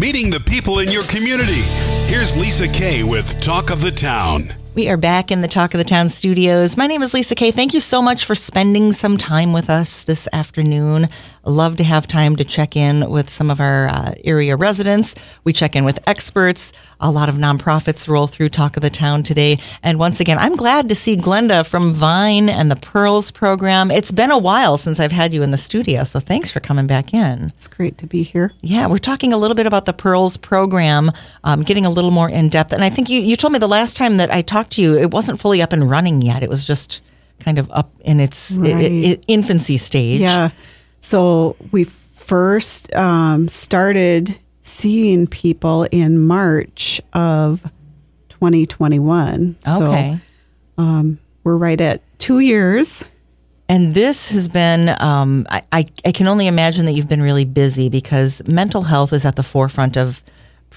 meeting the people in your community. Here's Lisa Kay with Talk of the Town. We are back in the Talk of the Town studios. My name is Lisa Kay. Thank you so much for spending some time with us this afternoon. Love to have time to check in with some of our uh, area residents. We check in with experts. A lot of nonprofits roll through Talk of the Town today. And once again, I'm glad to see Glenda from Vine and the Pearls program. It's been a while since I've had you in the studio, so thanks for coming back in. It's great to be here. Yeah, we're talking a little bit about the Pearls program, um, getting a little more in depth. And I think you, you told me the last time that I talked to you, it wasn't fully up and running yet. It was just kind of up in its Right. infancy stage. Yeah. So we first um, started seeing people in March of 2021. Okay. So um, we're right at two years. And this has been, um, I, I, I can only imagine that you've been really busy because mental health is at the forefront of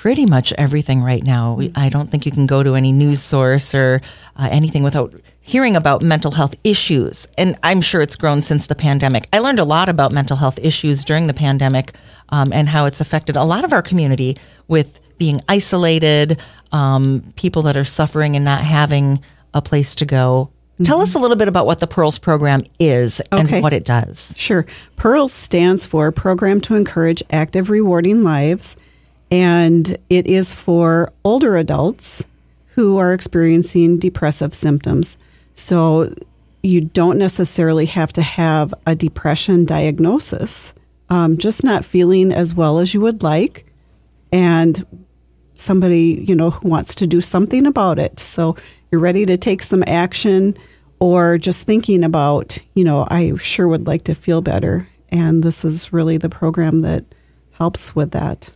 pretty much everything right now. We, I don't think you can go to any news source or uh, anything without hearing about mental health issues. And I'm sure it's grown since the pandemic. I learned a lot about mental health issues during the pandemic um, and how it's affected a lot of our community with being isolated, um, people that are suffering and not having a place to go. Tell us a little bit about what the Pearls program is Okay. and what it does. Sure. PEARLS stands for Program to Encourage Active, Rewarding Lives. And it is for older adults who are experiencing depressive symptoms. So you don't necessarily have to have a depression diagnosis, um, just not feeling as well as you would like. And somebody, you know, who wants to do something about it. So you're ready to take some action or just thinking about, you know, I sure would like to feel better. And this is really the program that helps with that.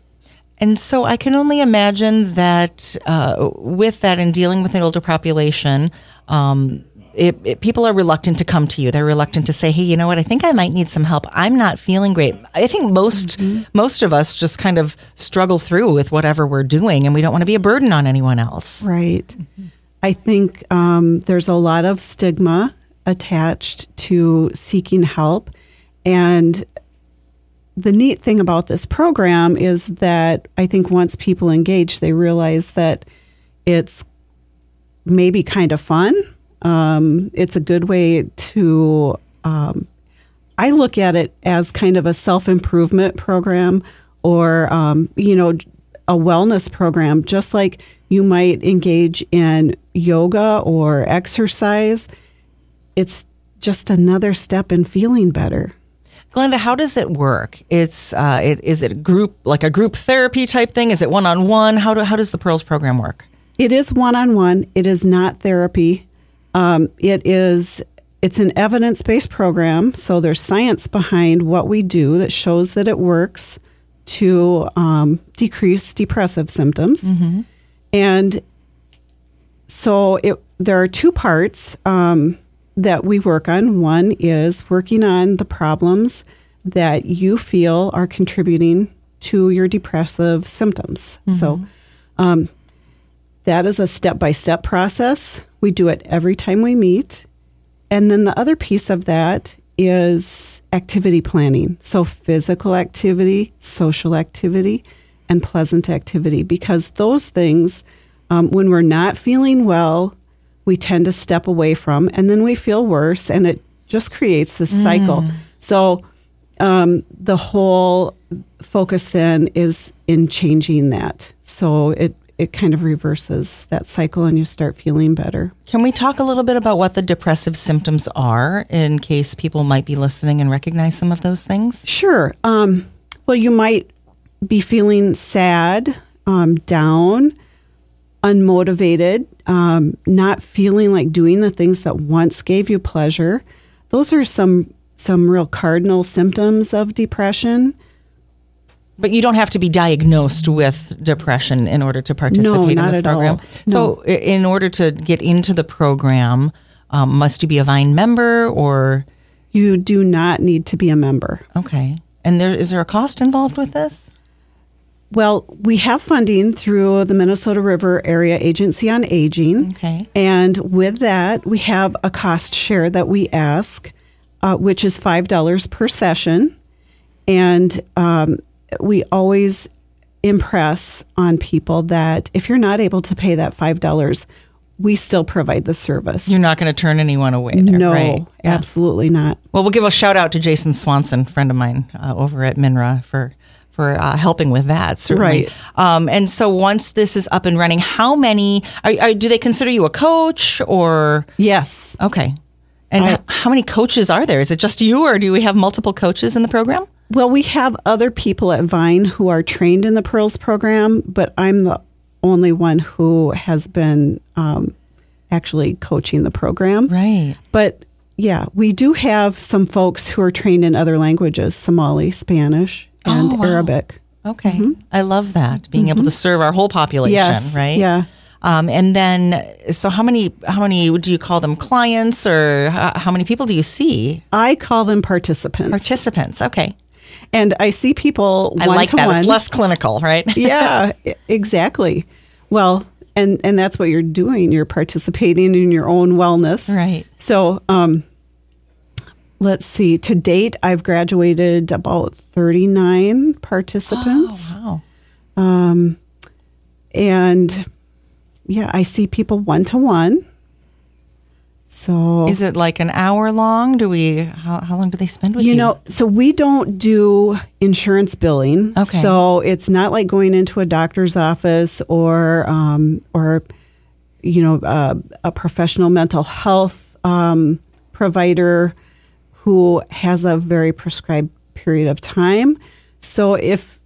And so I can only imagine that uh, with that and dealing with an older population, um, it, it, people are reluctant to come to you. They're reluctant to say, "Hey, you know what? I think I might need some help. I'm not feeling great." I think most most of us just kind of struggle through with whatever we're doing, and we don't want to be a burden on anyone else. Right. I think um, there's a lot of stigma attached to seeking help. And the neat thing about this program is that I think once people engage, they realize that it's maybe kind of fun. Um, it's a good way to, um, I look at it as kind of a self improvement program or, um, you know, a wellness program, just like you might engage in yoga or exercise. It's just another step in feeling better. Glenda, how does it work? It's uh, it, is it a group like a group therapy type thing? Is it one on one? How do how does the Pearls program work? It is one on one. It is not therapy. Um, it is. It's an evidence based program, so there's science behind what we do that shows that it works to um, decrease depressive symptoms. And so it, there are two parts um, that we work on. One is working on the problems that you feel are contributing to your depressive symptoms. So um, that is a step by step process. We do it every time we meet. And then the other piece of that is activity planning. So, physical activity, social activity, and pleasant activity. Because those things, um, when we're not feeling well, we tend to step away from, and then we feel worse, and it just creates this cycle. So, um, the whole focus then is in changing that. So, it it kind of reverses that cycle and you start feeling better. Can we talk a little bit about what the depressive symptoms are in case people might be listening and recognize some of those things? Sure. Um, well, you might be feeling sad, um, down, unmotivated, um, not feeling like doing the things that once gave you pleasure. Those are some some real cardinal symptoms of depression. But you don't have to be diagnosed with depression in order to participate in not this at all. program. So, in order to get into the program, um, must you be a Vine member or You do not need to be a member. okay? And there is there a cost involved with this? Well, we have funding through the Minnesota River Area Agency on Aging. Okay. And with that, we have a cost share that we ask, uh, which is $5 per session. And um, we always impress on people that if you're not able to pay that $5, we still provide the service. You're not going to turn anyone away. There, no, right? Yeah. absolutely not. Well, we'll give a shout out to Jason Swanson, friend of mine uh, over at Minra, for for uh, helping with that. Certainly. Right. Um, and so once this is up and running, how many are, are, do they consider you a coach or Yes. okay? And I- h- how many coaches are there? Is it just you, or do we have multiple coaches in the program? Well, we have other people at Vine who are trained in the Pearls program, but I'm the only one who has been um, actually coaching the program. Right. But yeah, we do have some folks who are trained in other languages Somali, Spanish, and Oh, wow. Arabic. Okay. I love that being able to serve our whole population. Yes, Right. yeah. Um, and then, so how many? How many do you call them clients, or how, how many people do you see? I call them participants. Participants. Okay. and I see people I like that. one. It's less clinical, right? yeah, exactly. Well, and and that's what you're doing. You're participating in your own wellness. Right. So, um, let's see. To date, I've graduated about 39 participants, Oh, wow. and yeah, I see people one to one. So Is it like an hour long? Do we? How, how long do they spend with you? You know, so we don't do insurance billing. Okay. So it's not like going into a doctor's office or um, or you know uh, a professional mental health um, provider who has a very prescribed period of time. So if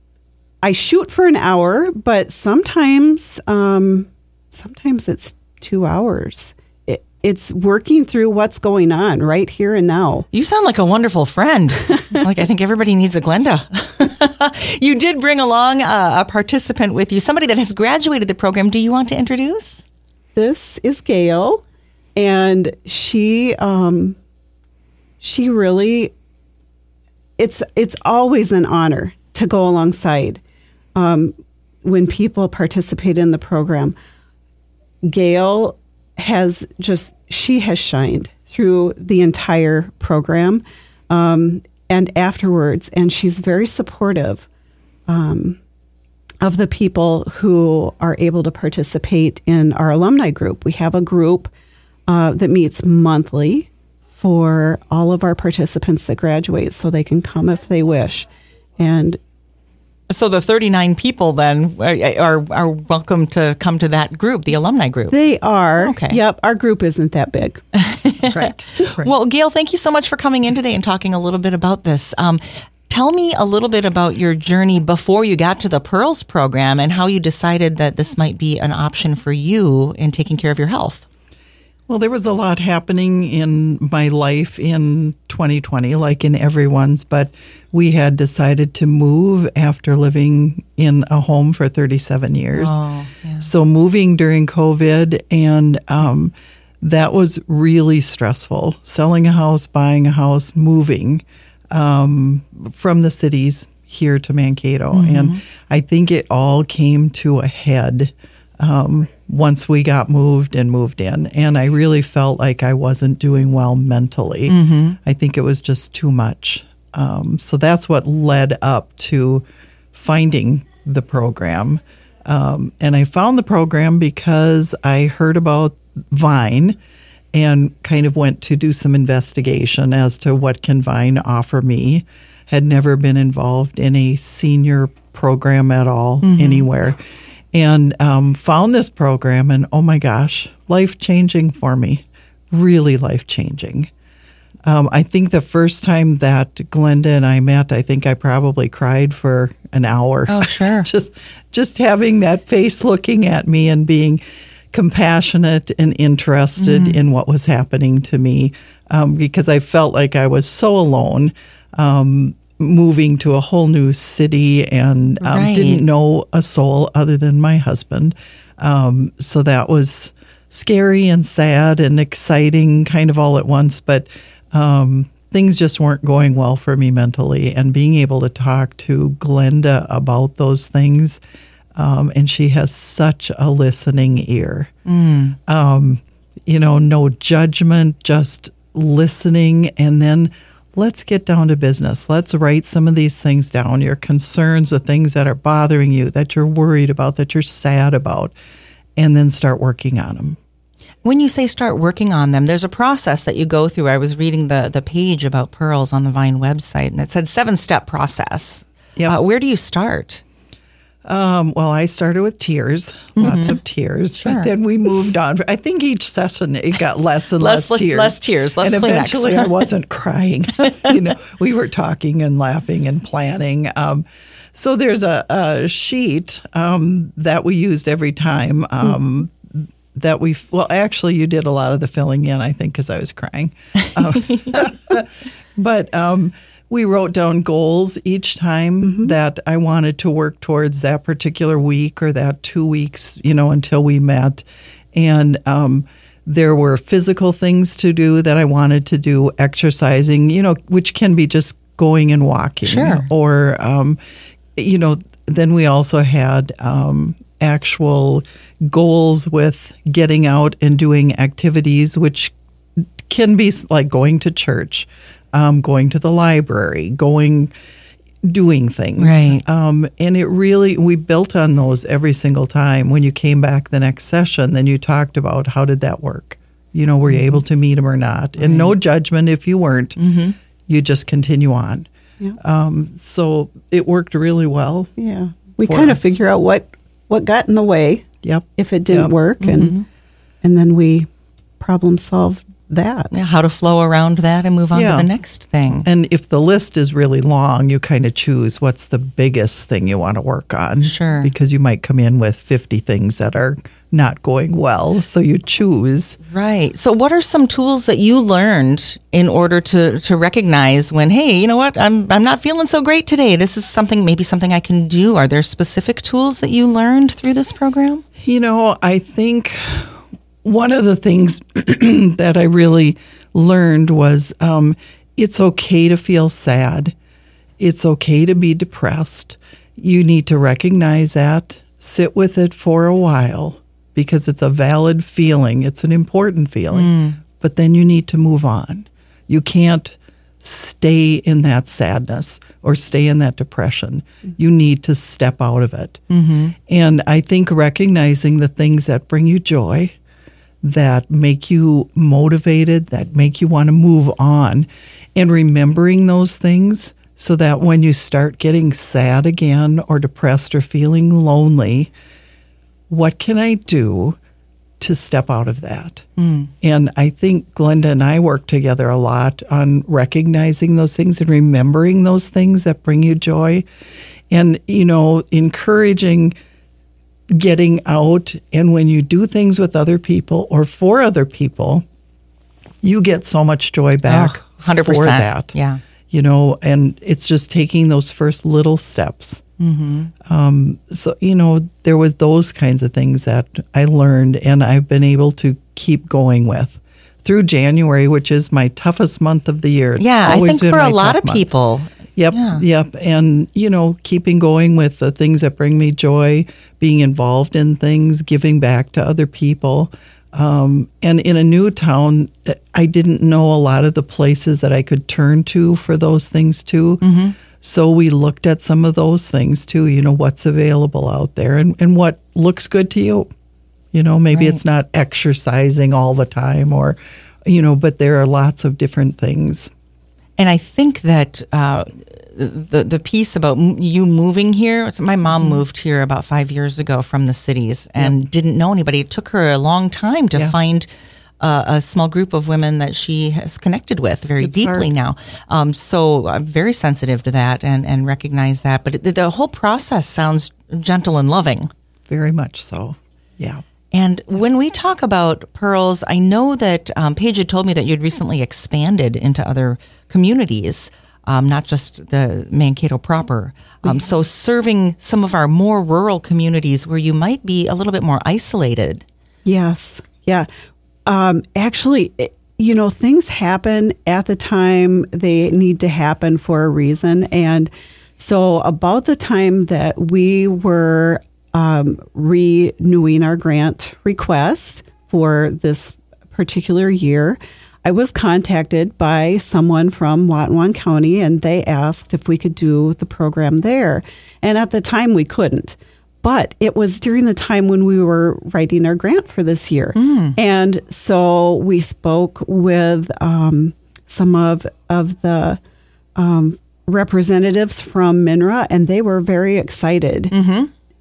I shoot for an hour, but sometimes um, sometimes it's two hours. It, it's working through what's going on right here and now. You sound like a wonderful friend. like I think everybody needs a Glenda. you did bring along a, a participant with you, somebody that has graduated the program. Do you want to introduce? this is Gayle, and she um, she really it's it's always an honor to go alongside um, when people participate in the program. Gayle has just she has shined through the entire program um, and afterwards, and she's very supportive of the people who are able to participate in our alumni group. We have a group uh, that meets monthly for all of our participants that graduate so they can come if they wish. And So the 39 people then are, are, are welcome to come to that group, the alumni group. they are, Okay. yep, our group isn't that big. right. Well, Gayle, thank you so much for coming in today and talking a little bit about this. Um, tell me a little bit about your journey before you got to the Pearls program and how you decided that this might be an option for you in taking care of your health. Well, there was a lot happening in my life in 2020, like in everyone's, but we had decided to move after living in a home for 37 years. Oh, yeah. So, moving during COVID, and um, that was really stressful. Selling a house, buying a house, moving um, from the cities here to Mankato. And I think it all came to a head um, once we got moved and moved in. And I really felt like I wasn't doing well mentally. I think it was just too much. Um, so that's what led up to finding the program. Um, and I found the program because I heard about Vine and kind of went to do some investigation as to what can Vine offer me. Had never been involved in a senior program at all anywhere, and um, found this program, and oh my gosh, life changing for me, really life changing. Um, I think the first time that Glenda and I met, I think I probably cried for an hour. Oh, sure. just just having that face looking at me and being compassionate and interested Mm-hmm. in what was happening to me um, because I felt like I was so alone. Um, moving to a whole new city and um, Right. didn't know a soul other than my husband. Um, so that was scary and sad and exciting kind of all at once. But um, things just weren't going well for me mentally. And being able to talk to Glenda about those things, um, and she has such a listening ear. Um, you know, no judgment, just listening and then let's get down to business. Let's write some of these things down your concerns, the things that are bothering you, that you're worried about, that you're sad about, and then start working on them. When you say start working on them, there's a process that you go through. I was reading the, the page about pearls on the Vine website, and it said seven step process. Yep. Uh, where do you start? Um, well, I started with tears, lots of tears, Mm-hmm. Sure. but then we moved on. I think each session it got less and Less less, tears, less tears, less and Kleenex. eventually I wasn't crying. you know, we were talking and laughing and planning. Um, so there's a, a sheet um, that we used every time. Um, That we well, actually, you did a lot of the filling in, I think, because I was crying. Um, but um, we wrote down goals each time that I wanted to work towards that particular week or that two weeks, you know, until we met. And um, there were physical things to do that I wanted to do, exercising, you know, which can be just going and walking. Sure. Or, um, you know, then we also had um, actual goals with getting out and doing activities, which can be like going to church, um, going to the library, going, doing things. Right. Um, and it really, we built on those every single time. When you came back the next session, then you talked about how did that work? You know, were you able to meet them or not? And no judgment if you weren't. You just continue on. Yeah. Um, so it worked really well. Yeah. We kind of figure out what what got in the way Yep. if it didn't Yep. work and and then we problem solve that. Yeah, How to flow around that and move on Yeah. to the next thing. And if the list is really long, you kind of choose what's the biggest thing you want to work on. Sure. Because you might come in with 50 things that are not going well. So you choose. Right. So, what are some tools that you learned in order to to recognize when, hey, you know what, I'm I'm not feeling so great today. This is something, maybe something I can do. Are there specific tools that you learned through this program? You know, I think one of the things that I really learned was um, it's okay to feel sad. It's okay to be depressed. You need to recognize that, sit with it for a while because it's a valid feeling, it's an important feeling, but then you need to move on. You can't stay in that sadness or stay in that depression. You need to step out of it. And I think recognizing the things that bring you joy, that make you motivated, that make you want to move on, and remembering those things so that when you start getting sad again or depressed or feeling lonely, what can I do to step out of that? Mm. And I think Glenda and I work together a lot on recognizing those things and remembering those things that bring you joy. And, you know, encouraging getting out. And when you do things with other people or for other people, you get so much joy back Oh, 100%. for that. Yeah. You know, and it's just taking those first little steps. Mm-hmm. Um, so, you know, there was those kinds of things that I learned and I've been able to keep going with through January, which is my toughest month of the year. It's Yeah. I think for a lot of month. people, Yep, Yeah. yep. And, you know, keeping going with the things that bring me joy, being involved in things, giving back to other people. Um, and in a new town, I didn't know a lot of the places that I could turn to for those things too. So we looked at some of those things too, you know, what's available out there and, and what looks good to you. You know, maybe Right. it's not exercising all the time or, you know, but there are lots of different things. And I think that uh, the the piece about you moving here. so My mom moved here about five years ago from the cities and didn't know anybody. It took her a long time to Yeah. find. Uh, a small group of women that she has connected with very It's deeply hard. now. Um, so I'm very sensitive to that and, and recognize that. But it, the whole process sounds gentle and loving. Very much so. Yeah. And when we talk about pearls, I know that um, Paige had told me that you'd recently expanded into other communities, um, not just the Mankato proper. Um, so serving some of our more rural communities where you might be a little bit more isolated. Yes. Yeah. Um, actually, it- you know, things happen at the time they need to happen for a reason. And so, about the time that we were um, renewing our grant request for this particular year, I was contacted by someone from Watonwan County and they asked if we could do the program there. And at the time, we couldn't. But it was during the time when we were writing our grant for this year. And so we spoke with um, some of, of the um, representatives from MINRA, and they were very excited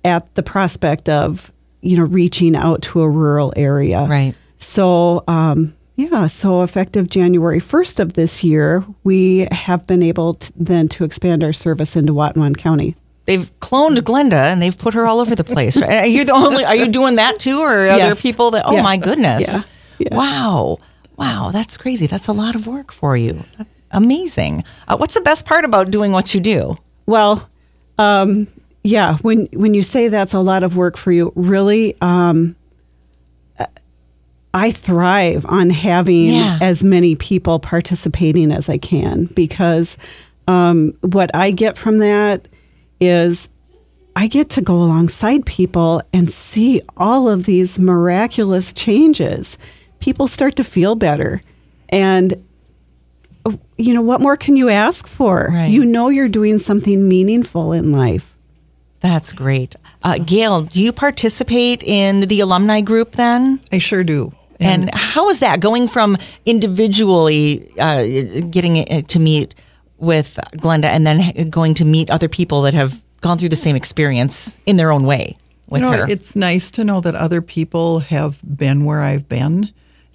at the prospect of, you know, reaching out to a rural area. Right. So, um, yeah, so effective January 1st of this year, we have been able to, then to expand our service into Watonwan County. They've cloned Glenda and they've put her all over the place. Right? Are you the only? Are you doing that too, or are there people that? Oh Yeah. my goodness! Yeah. Yeah. Wow, wow, that's crazy. That's a lot of work for you. Amazing. Uh, what's the best part about doing what you do? Well, um, yeah, when when you say that's a lot of work for you, really, um, I thrive on having Yeah. as many people participating as I can because um, what I get from that is I get to go alongside people and see all of these miraculous changes. People start to feel better. And, uh, you know, what more can you ask for? Right. You know, you're doing something meaningful in life. That's great. Uh, Gayle, do you participate in the alumni group then? I sure do. And how is that going from individually uh, getting to meet with Glenda and then going to meet other people that have gone through the same experience in their own way with you know, her? it's nice to know that other people have been where I've been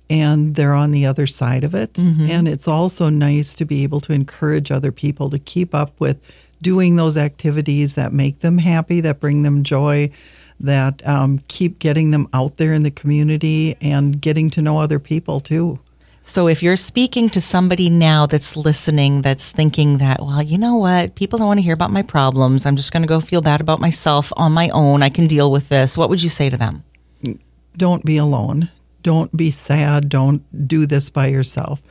and they're on the other side of it. Mm-hmm. And it's also nice to be able to encourage other people to keep up with doing those activities that make them happy, that bring them joy, that um, keep getting them out there in the community and getting to know other people too. So if you're speaking to somebody now that's listening, that's thinking that, well, you know what? People don't want to hear about my problems. I'm just going to go feel bad about myself on my own. I can deal with this. What would you say to them? don't be alone. Don't be sad. Don't do this by yourself.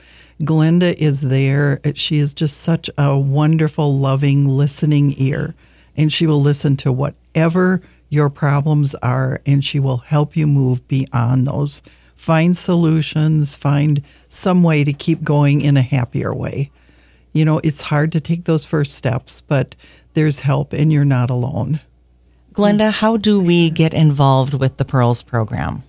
Glenda is there. She is just such a wonderful, loving, listening ear. And she will listen to whatever your problems are and she will help you move beyond those. Find solutions, find some way to keep going in a happier way. You know, it's hard to take those first steps, but there's help and you're not alone. Glenda, how do we get involved with the Pearls program?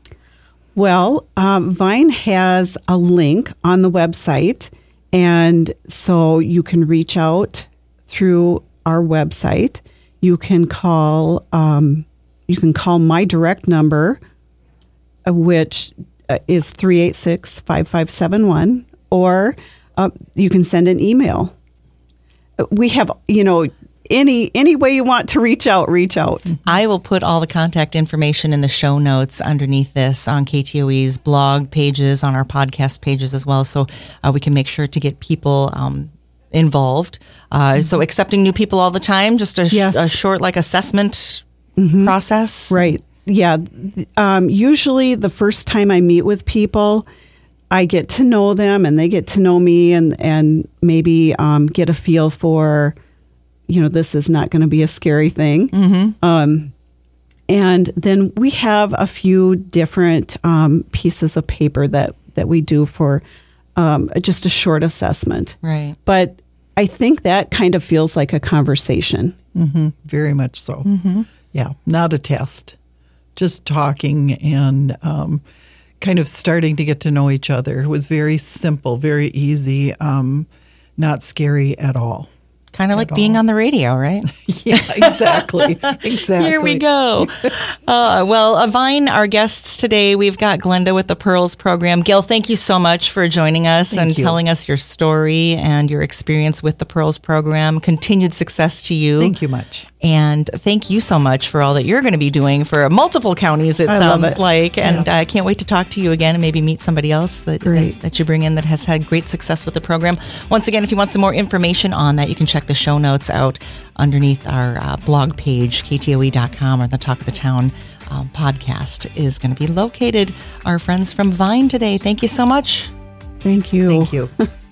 Well, um, Vine has a link on the website, and so you can reach out through our website. You can call. Um, you can call my direct number, uh, which uh, is 386 5571, or uh, you can send an email. Uh, We have, you know, any any way you want to reach out, reach out. I will put all the contact information in the show notes underneath this on KTOE's blog pages, on our podcast pages as well, so uh, we can make sure to get people um, involved. Uh, So accepting new people all the time, just a, sh- Yes. a short like assessment process. Right. Yeah. Um, usually, the first time I meet with people, I get to know them and they get to know me and, and maybe um, get a feel for, you know, this is not going to be a scary thing. Um, and then we have a few different um, pieces of paper that, that we do for um, just a short assessment. Right. But I think that kind of feels like a conversation. Very much so. Yeah, not a test, just talking and um, kind of starting to get to know each other. It was very simple, very easy, um, not scary at all. Kind of like being on the radio, right? Yeah, exactly. exactly. Here we go. Uh, well, uh, Vine, our guests today, we've got Glenda with the Pearls program. Gayle, thank you so much for joining us Thank and you. telling us your story and your experience with the Pearls program. Continued success to you. Thank you much. And thank you so much for all that you're going to be doing for multiple counties, it I sounds it. like. And I can't wait to talk to you again and maybe meet somebody else that, that, that you bring in that has had great success with the program. Once again, if you want some more information on that, you can check the show notes out underneath our uh, blog page, ktoe.com or the Talk of the Town um, podcast is going to be located. Our friends from Vine today. Thank you so much. Thank you. Thank you.